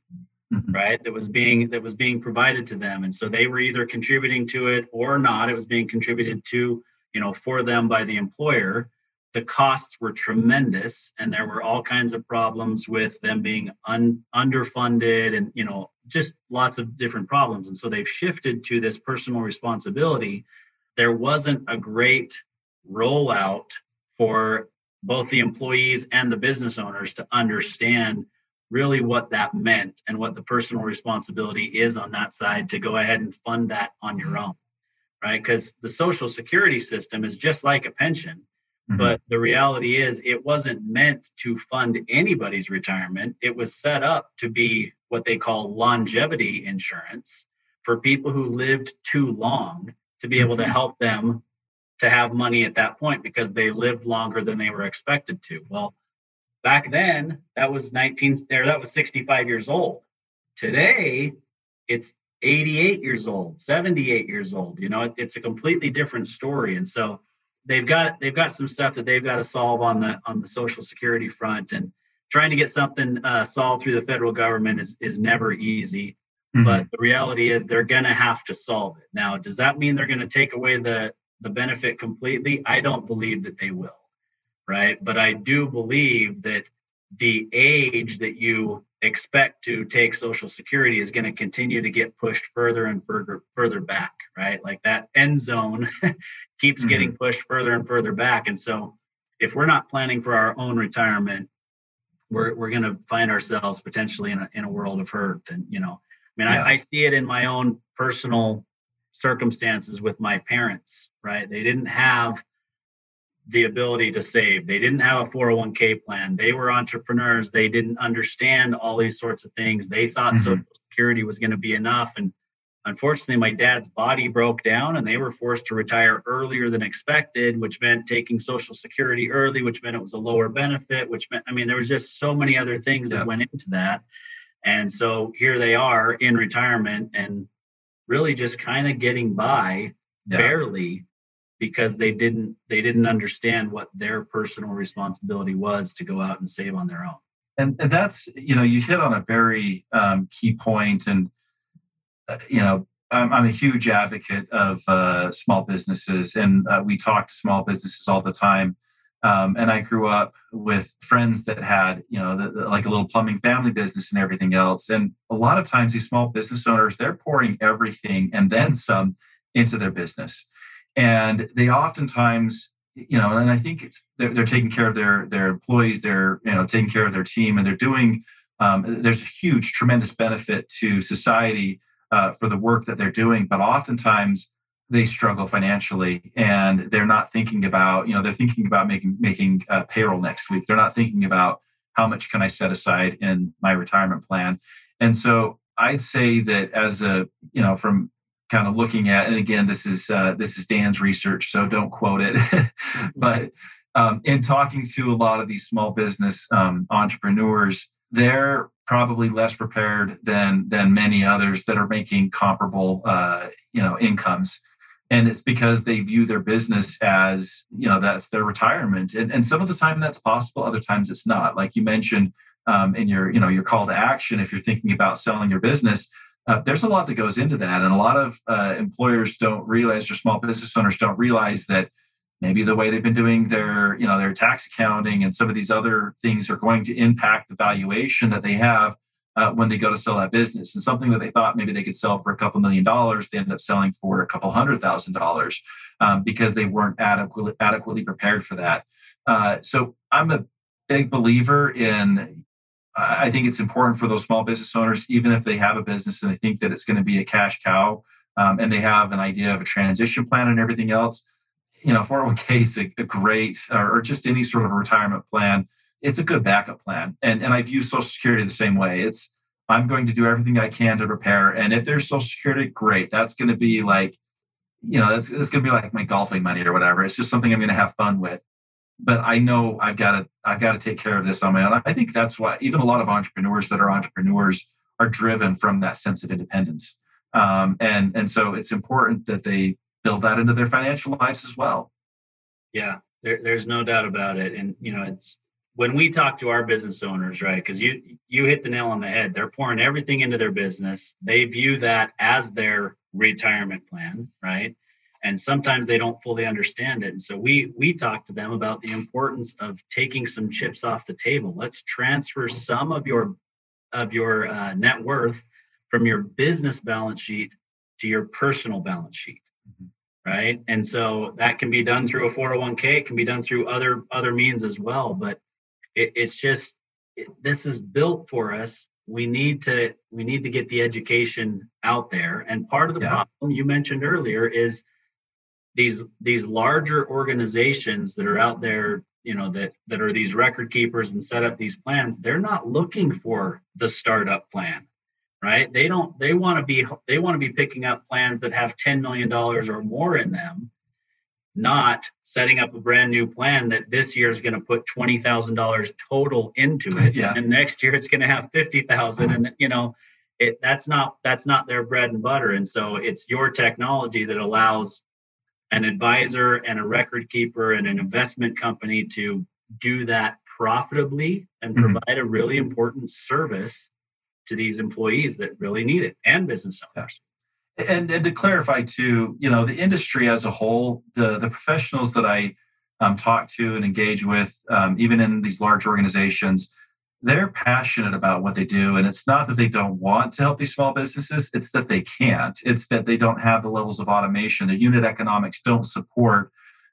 mm-hmm. right? That was being that was being provided to them, and so they were either contributing to it or not. It was being contributed to, you know, for them by the employer the costs were tremendous and there were all kinds of problems with them being un, underfunded and you know just lots of different problems. And so they've shifted to this personal responsibility. There wasn't a great rollout for both the employees and the business owners to understand really what that meant and what the personal responsibility is on that side to go ahead and fund that on your own right? Because the social security system is just like a pension Mm-hmm. But the reality is, it wasn't meant to fund anybody's retirement. It was set up to be what they call longevity insurance for people who lived too long to be able to mm-hmm. help them to have money at that point because they lived longer than they were expected to. Well, back then, that was 19 there that was 65 years old. Today, it's 88 years old, 78 years old. You know, it's a completely different story. And so, they've got they've got some stuff that they've got to solve on the on the social security front and trying to get something uh, solved through the federal government is is never easy. Mm-hmm. but the reality is they're going to have to solve it. Now does that mean they're going to take away the the benefit completely? I don't believe that they will right? But i do believe that the age that you expect to take social security is going to continue to get pushed further and further further back right like that end zone keeps mm-hmm. getting pushed further and further back and so if we're not planning for our own retirement we're, we're going to find ourselves potentially in a, in a world of hurt and you know i mean yeah. I, I see it in my own personal circumstances with my parents right they didn't have the ability to save. They didn't have a 401k plan. They were entrepreneurs. They didn't understand all these sorts of things. They thought mm-hmm. Social Security was going to be enough. And unfortunately, my dad's body broke down and they were forced to retire earlier than expected, which meant taking Social Security early, which meant it was a lower benefit, which meant, I mean, there was just so many other things that went into that. And so here they are in retirement and really just kind of getting by yeah. barely because they didn't they didn't understand what their personal responsibility was to go out and save on their own and, and that's you know you hit on a very um, key point and you know I'm, I'm, a huge advocate of uh, small businesses and uh, we talk to small businesses all the time. Um, and i grew up with friends that had you know the, the, like a little plumbing family business and everything else. And a lot of times these small business owners they're pouring everything and then some into their business. And they oftentimes you know and i think it's they're, they're taking care of their their employees they're you know taking care of their team and they're doing um, there's a huge tremendous benefit to society uh, for the work that they're doing but oftentimes they struggle financially and they're not thinking about you know they're thinking about making making uh, payroll next week. They're not thinking about how much can i set aside in my retirement plan. And so i'd say that as a you know from kind of looking at and again this is uh, this is dan's research so don't quote it but um, in talking to a lot of these small business um, entrepreneurs they're probably less prepared than than many others that are making comparable uh, you know incomes. And it's because they view their business as you know that's their retirement. And, and some of the time that's possible other times it's not. Like you mentioned um, in your you know your call to action if you're thinking about selling your business uh, there's a lot that goes into that. And a lot of uh, employers don't realize or small business owners don't realize that maybe the way they've been doing their you know their tax accounting and some of these other things are going to impact the valuation that they have uh, when they go to sell that business and something that they thought maybe they could sell for a couple million dollars they end up selling for a couple hundred thousand dollars um, because they weren't adequately adequately prepared for that uh, so i'm a big believer in I think it's important for those small business owners, even if they have a business and they think that it's going to be a cash cow, um, and they have an idea of a transition plan and everything else. You know, 401k is a, a great, or, or, just any sort of retirement plan. It's a good backup plan, and and I view Social Security the same way. It's I'm going to do everything I can to prepare, and if there's Social Security, great. That's going to be like, you know, that's it's going to be like my golfing money or whatever. It's just something I'm going to have fun with but I know I've got to I've got to take care of this on my own. I think that's why even a lot of entrepreneurs that are entrepreneurs are driven from that sense of independence, um, and and so it's important that they build that into their financial lives as well. Yeah, there, there's no doubt about it, and you know it's when we talk to our business owners, right? Because you you hit the nail on the head. They're pouring everything into their business. They view that as their retirement plan, right? and sometimes they don't fully understand it and so we we talk to them about the importance of taking some chips off the table let's transfer some of your of your uh, net worth from your business balance sheet to your personal balance sheet. Right? And so that can be done through a 401k it can be done through other other means as well but it, it's just it, this is built for us. We need to we need to get the education out there. And part of the yeah. problem you mentioned earlier is these these larger organizations that are out there you know that that are these record keepers and set up these plans they're not looking for the startup plan right they don't they want to be they want to be picking up plans that have 10 million dollars or more in them not setting up a brand new plan that this year is going to put $20,000 total into it yeah. and next year it's going to have 50,000 and you know it that's not that's not their bread and butter and so it's your technology that allows an advisor and a record keeper and an investment company to do that profitably and mm-hmm. provide a really important service to these employees that really need it and business owners. And, and to clarify too, you know, the industry as a whole, the, the professionals that I um, talk to and engage with, um, even in these large organizations, they're passionate about what they do. And it's not that they don't want to help these small businesses it's that they can't. It's that they don't have the levels of automation the unit economics don't support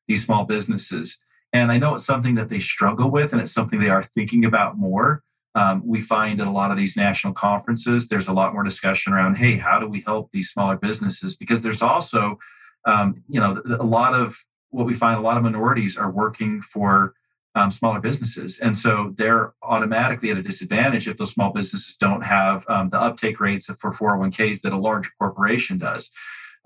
these small businesses. And i know it's something that they struggle with and it's something they are thinking about more um, we find at a lot of these national conferences there's a lot more discussion around hey how do we help these smaller businesses because there's also um, you know a lot of what we find a lot of minorities are working for um, smaller businesses. And so they're automatically at a disadvantage if those small businesses don't have um, the uptake rates for 401ks that a larger corporation does.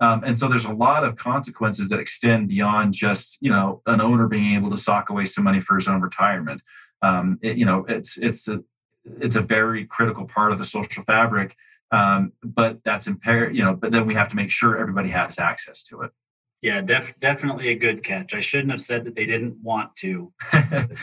Um, and so there's a lot of consequences that extend beyond just you know an owner being able to sock away some money for his own retirement. Um, it, you know, it's it's a it's a very critical part of the social fabric. Um, but that's impaired, you know. But then we have to make sure everybody has access to it. Yeah, def- definitely a good catch. I shouldn't have said that they didn't want to.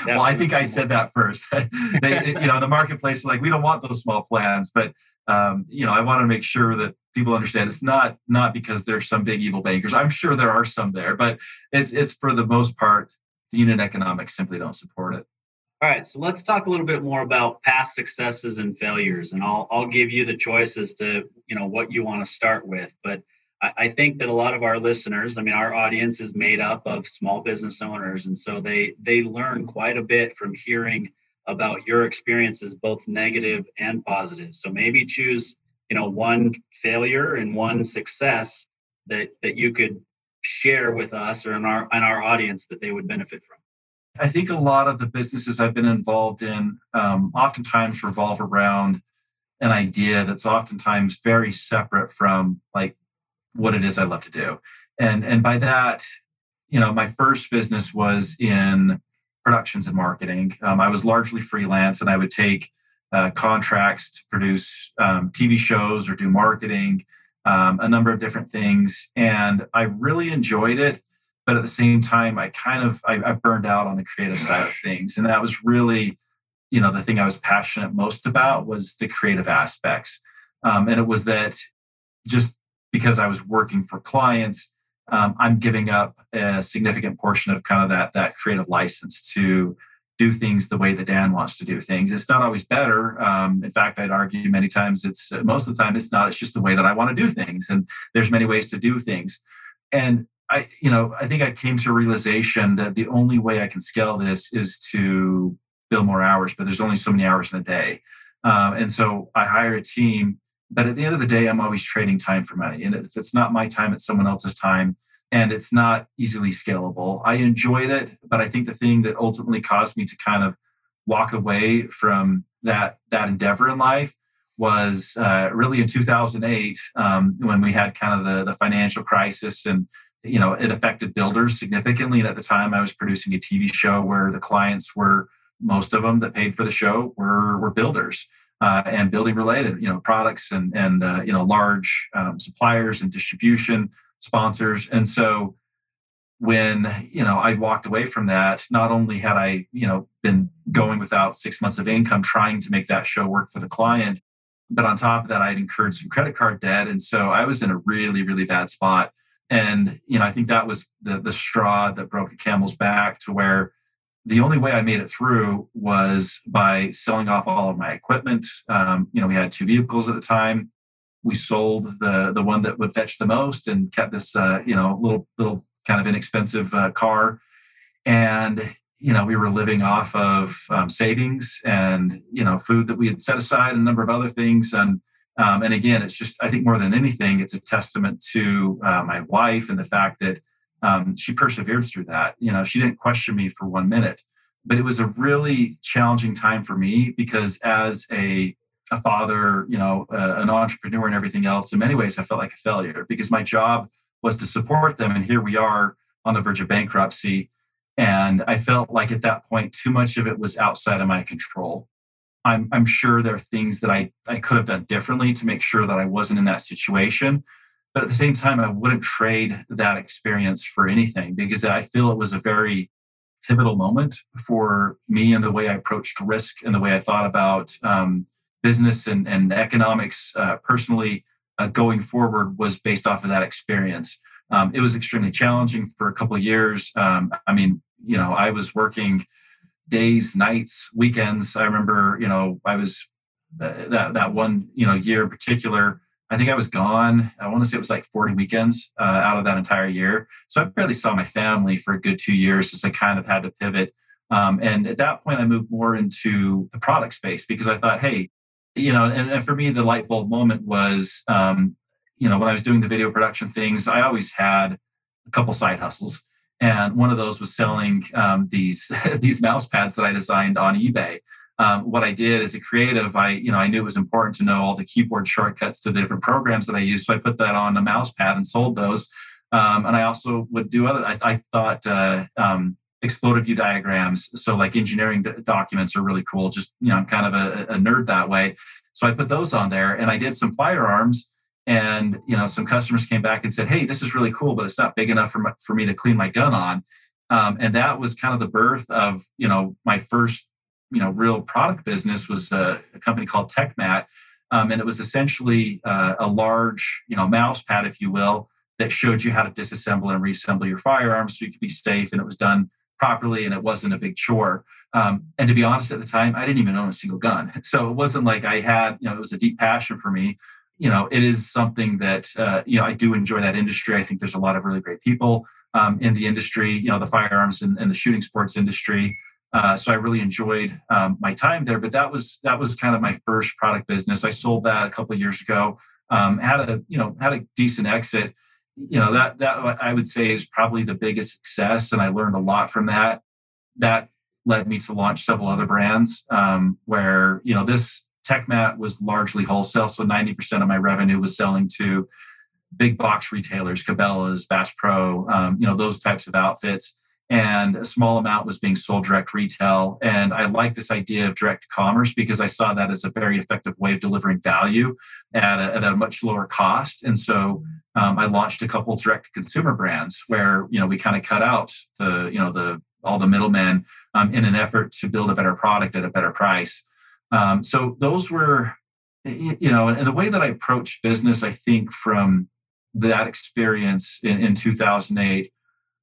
well, I think I said that first. they, you know, the marketplace, like we don't want those small plans, but um, you know, I want to make sure that people understand it's not not because there's some big evil bankers. I'm sure there are some there, but it's it's for the most part, the unit economics simply don't support it. All right, so let's talk a little bit more about past successes and failures, and I'll I'll give you the choice as to you know what you want to start with, but I think that a lot of our listeners, I mean, our audience is made up of small business owners, and so they they learn quite a bit from hearing about your experiences, both negative and positive. So maybe choose, you know, one failure and one success that that you could share with us or in our in our audience that they would benefit from. I think a lot of the businesses I've been involved in um, oftentimes revolve around an idea that's oftentimes very separate from like what it is I love to do. And and by that, you know, my first business was in productions and marketing. Um, I was largely freelance, and I would take uh, contracts to produce um, TV shows or do marketing, um, a number of different things. And I really enjoyed it. But at the same time, I kind of I, I burned out on the creative side of things. And that was really, you know, the thing I was passionate most about was the creative aspects. Um, and it was that just because I was working for clients, um, I'm giving up a significant portion of kind of that that creative license to do things the way that Dan wants to do things. It's not always better. Um, in fact, I'd argue many times it's most of the time it's not. It's just the way that I want to do things, and there's many ways to do things. And I, you know, I think I came to a realization that the only way I can scale this is to bill more hours, but there's only so many hours in a day. Um, and so I hire a team, but at the end of the day, I'm always trading time for money. And if it's not my time, it's someone else's time and it's not easily scalable. I enjoyed it, but I think the thing that ultimately caused me to kind of walk away from that that endeavor in life was uh, really in 2008 um, when we had kind of the, the financial crisis and you know it affected builders significantly and at the time i was producing a tv show where the clients were most of them that paid for the show were were builders uh, and building related you know products and and uh, you know large um, suppliers and distribution sponsors. And so when you know I walked away from that, not only had I you know been going without six months of income trying to make that show work for the client, but on top of that, I'd incurred some credit card debt, and so I was in a really really bad spot. And you know I think that was the the straw that broke the camel's back to where the only way I made it through was by selling off all of my equipment. Um, you know, we had two vehicles at the time. We sold the the one that would fetch the most and kept this uh, you know little little kind of inexpensive uh, car. And you know we were living off of um, savings and you know food that we had set aside and a number of other things. And um, and again it's just i think more than anything it's a testament to uh, my wife and the fact that um, she persevered through that you know she didn't question me for one minute but it was a really challenging time for me because as a a father, you know, uh, an entrepreneur and everything else, in many ways, I felt like a failure because my job was to support them. And here we are on the verge of bankruptcy. And I felt like at that point, too much of it was outside of my control. I'm, I'm sure there are things that I, I could have done differently to make sure that I wasn't in that situation. But at the same time, I wouldn't trade that experience for anything because I feel it was a very pivotal moment for me and the way I approached risk and the way I thought about um, business and, and economics uh, personally uh, going forward was based off of that experience. Um, it was extremely challenging for a couple of years. Um, I mean, you know, I was working days, nights, weekends. I remember, you know, I was uh, that that one, you know, year in particular. I think I was gone. I want to say it was like 40 weekends uh, out of that entire year. So I barely saw my family for a good two years, as I kind of had to pivot. Um, and at that point, I moved more into the product space because I thought, hey, you know, and, and for me, the light bulb moment was, um, you know, when I was doing the video production things, I always had a couple side hustles. And one of those was selling um, these these mouse pads that I designed on eBay. Um, what I did as a creative, I you know I knew it was important to know all the keyboard shortcuts to the different programs that I used, so I put that on a mouse pad and sold those. Um, and I also would do other. I, I thought uh, um, exploded view diagrams. So like engineering d- documents are really cool. Just, you know, I'm kind of a, a, nerd that way. So I put those on there and I did some firearms and, you know, some customers came back and said, Hey, this is really cool, but it's not big enough for, my, for me to clean my gun on. Um, and that was kind of the birth of, you know, my first, you know, real product business was a, a company called TekMat. Um, and it was essentially uh, a large, you know, mouse pad, if you will, that showed you how to disassemble and reassemble your firearms so you could be safe. And it was done properly and it wasn't a big chore. Um, and to be honest, at the time, I didn't even own a single gun. So it wasn't like I had, you know, it was a deep passion for me. You know, it is something that, uh, you know, I do enjoy that industry. I think there's a lot of really great people um, in the industry, you know, the firearms and, and the shooting sports industry. Uh, so I really enjoyed um, my time there. But that was that was kind of my first product business. I sold that a couple of years ago. Um, had a you know had a decent exit you know that that I would say is probably the biggest success, and I learned a lot from that. That led me to launch several other brands um, where you know this TekMat was largely wholesale, so 90% of my revenue was selling to big box retailers, Cabela's, Bass Pro, um, you know those types of outfits. and a small amount was being sold direct retail. And I like this idea of direct commerce because I saw that as a very effective way of delivering value at a, at a much lower cost. And so um, I launched a couple direct consumer brands where you know we kind of cut out the you know the all the middlemen um, in an effort to build a better product at a better price. Um, so those were you know and the way that I approached business, I think from that experience in, in 2008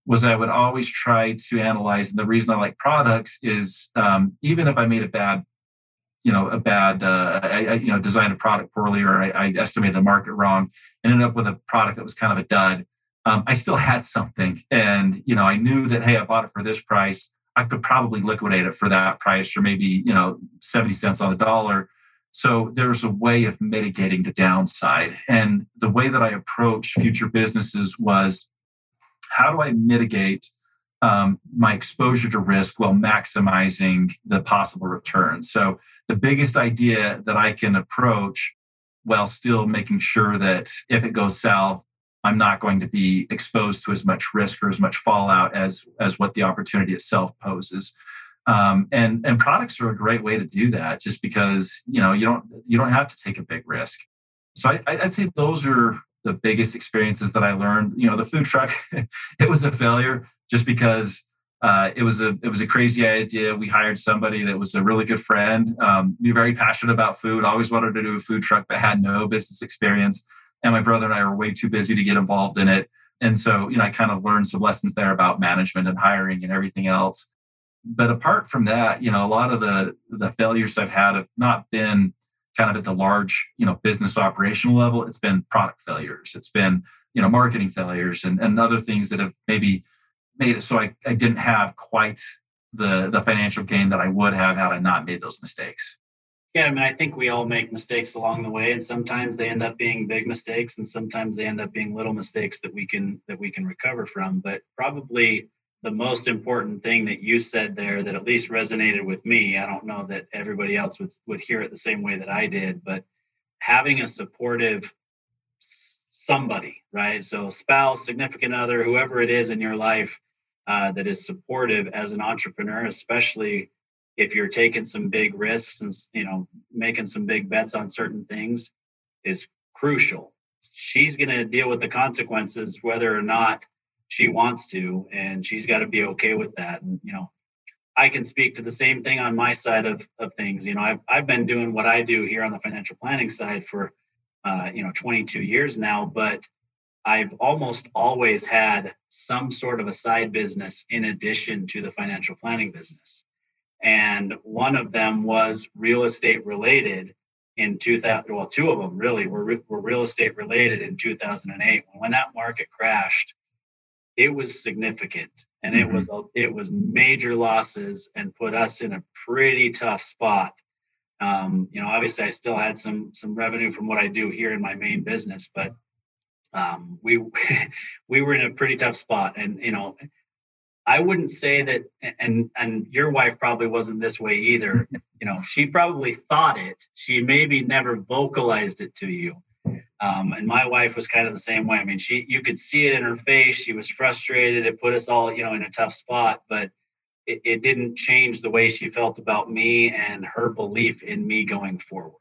was I would always try to analyze. And the reason I like products is um, even if I made a bad, you know, a bad, uh, I, I, you know, designed a product poorly or I, I, estimated the market wrong, and ended up with a product that was kind of a dud. Um, I still had something, and you know, I knew that hey, I bought it for this price. I could probably liquidate it for that price, or maybe you know, seventy cents on the dollar. So there's a way of mitigating the downside. And the way that I approach future businesses was how do I mitigate um, my exposure to risk while maximizing the possible return? So, the biggest idea that I can approach while still making sure that if it goes south, I'm not going to be exposed to as much risk or as much fallout as as what the opportunity itself poses. Um, and and products are a great way to do that, just because you know you don't you don't have to take a big risk. So I, I'd say those are the biggest experiences that I learned. You know, the food truck, it was a failure just because uh, it was a it was a crazy idea. We hired somebody that was a really good friend, um, be very passionate about food. Always wanted to do a food truck, but had no business experience. And my brother and I were way too busy to get involved in it. And so, you know, I kind of learned some lessons there about management and hiring and everything else. But apart from that, you know, a lot of the the failures I've had have not been kind of at the large, you know, business operational level, it's been product failures. It's been, you know, marketing failures and, and other things that have maybe made it so I, I didn't have quite the the financial gain that I would have had I not made those mistakes. Yeah, I mean, I think we all make mistakes along the way, and sometimes they end up being big mistakes, and sometimes they end up being little mistakes that we can that we can recover from. But probably the most important thing that you said there that at least resonated with me i don't know that everybody else would, would hear it the same way that i did but having a supportive somebody right so spouse significant other whoever it is in your life uh, that is supportive as an entrepreneur especially if you're taking some big risks and you know making some big bets on certain things is crucial. She's going to deal with the consequences whether or not she wants to and she's got to be okay with that. And you know i can speak to the same thing on my side of, of things. You know I've, I've been doing what i do here on the financial planning side for uh, you know 22 years now but i've almost always had some sort of a side business in addition to the financial planning business and one of them was real estate related in 2000 well two of them really were, were real estate related in 2008 when that market crashed it was significant and it mm-hmm. was it was major losses and put us in a pretty tough spot. Um, you know obviously i still had some some revenue from what i do here in my main business but um, we we were in a pretty tough spot. And you know i wouldn't say that and and your wife probably wasn't this way either you know she probably thought it she maybe never vocalized it to you um, and my wife was kind of the same way. I mean, she you could see it in her face. She was frustrated. It put us all, you know, in a tough spot, but it, it didn't change the way she felt about me and her belief in me going forward.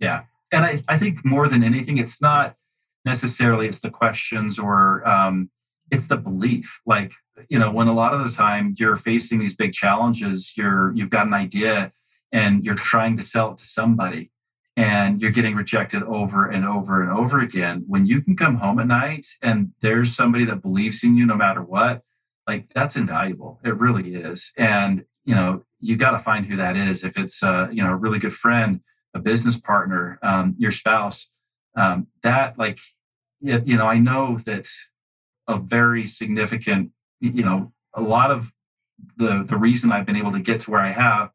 Yeah. And I, I think more than anything, it's not necessarily it's the questions or um, it's the belief. Like, you know, when a lot of the time you're facing these big challenges, you're you've got an idea and you're trying to sell it to somebody and you're getting rejected over and over and over again when you can come home at night and there's somebody that believes in you no matter what like that's invaluable. It really is. And you know you got to find who that is. If it's uh, you know a really good friend a business partner um, your spouse um, that like you know i know that a very significant you know a lot of the the reason i've been able to get to where i have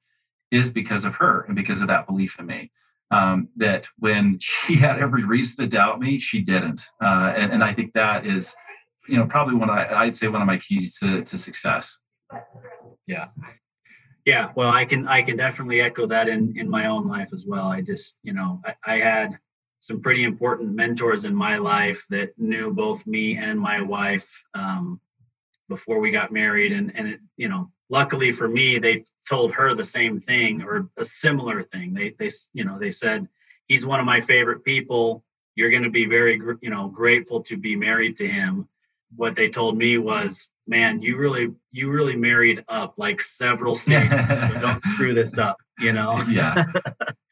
is because of her and because of that belief in me um, that when she had every reason to doubt me, she didn't. Uh, and, and I think that is, you know, probably one of I'd say one of my keys to, to success. Yeah. Yeah. Well, I can, I can definitely echo that in, in my own life as well. I just, you know, I, I had some pretty important mentors in my life that knew both me and my wife um, before we got married. And and it, you know luckily for me they told her the same thing or a similar thing. They they you know they said he's one of my favorite people. You're going to be very you know grateful to be married to him. What they told me was man you really you really married up like several stages so don't screw this up you know? Yeah.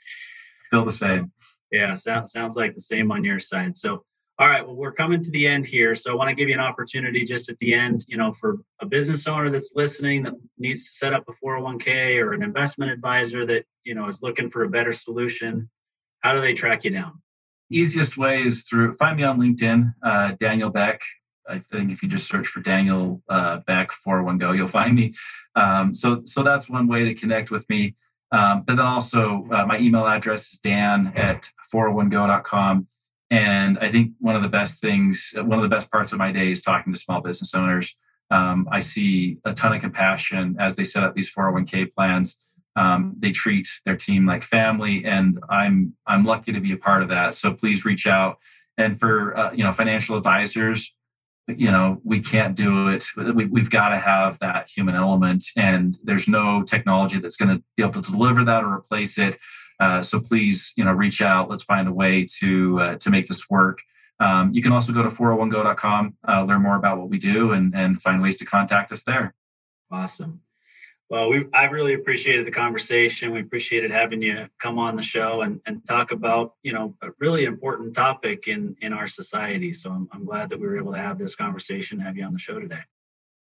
Feel the same yeah sounds sounds like the same on your side so all right, well, we're coming to the end here. So I want to give you an opportunity just at the end, you know, for a business owner that's listening that needs to set up a 401k or an investment advisor that, you know, is looking for a better solution. How do they track you down? Easiest way is through find me on LinkedIn, uh, Daniel Beck. I think if you just search for Daniel uh, Beck 401go, you'll find me. Um, so, so that's one way to connect with me. Um, but then also, uh, my email address is dan at 401go.com. And I think one of the best things, one of the best parts of my day is talking to small business owners. Um, I see a ton of compassion as they set up these 401k plans. Um, they treat their team like family, and I'm I'm lucky to be a part of that. So please reach out. And for uh, you know financial advisors, you know we can't do it. We, we've got to have that human element, and there's no technology that's going to be able to deliver that or replace it. Uh, so please, you know, reach out. Let's find a way to uh, to make this work. Um, you can also go to 401go.com, uh, learn more about what we do, and and find ways to contact us there. Awesome. Well, we I really appreciated the conversation. We appreciated having you come on the show and, and talk about you know a really important topic in in our society. So I'm, I'm glad that we were able to have this conversation, have you on the show today.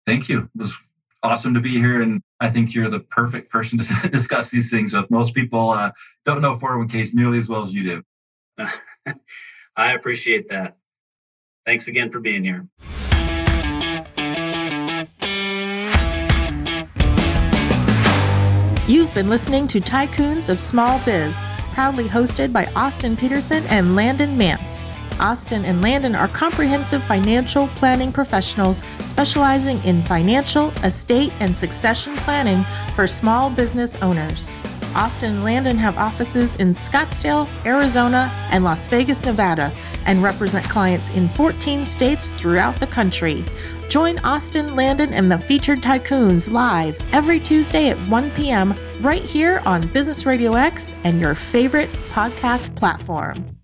Thank you. It was awesome to be here. And I think you're the perfect person to discuss these things with. Most people uh, don't know 401ks nearly as well as you do. I appreciate that. Thanks again for being here. You've been listening to Tycoons of Small Biz, proudly hosted by Austin Peterson and Landon Mance. Austin and Landon are comprehensive financial planning professionals specializing in financial, estate, and succession planning for small business owners. Austin and Landon have offices in Scottsdale, Arizona, and Las Vegas, Nevada, and represent clients in 14 states throughout the country. Join Austin, Landon, and the featured tycoons live every Tuesday at 1 p.m. right here on Business Radio X and your favorite podcast platform.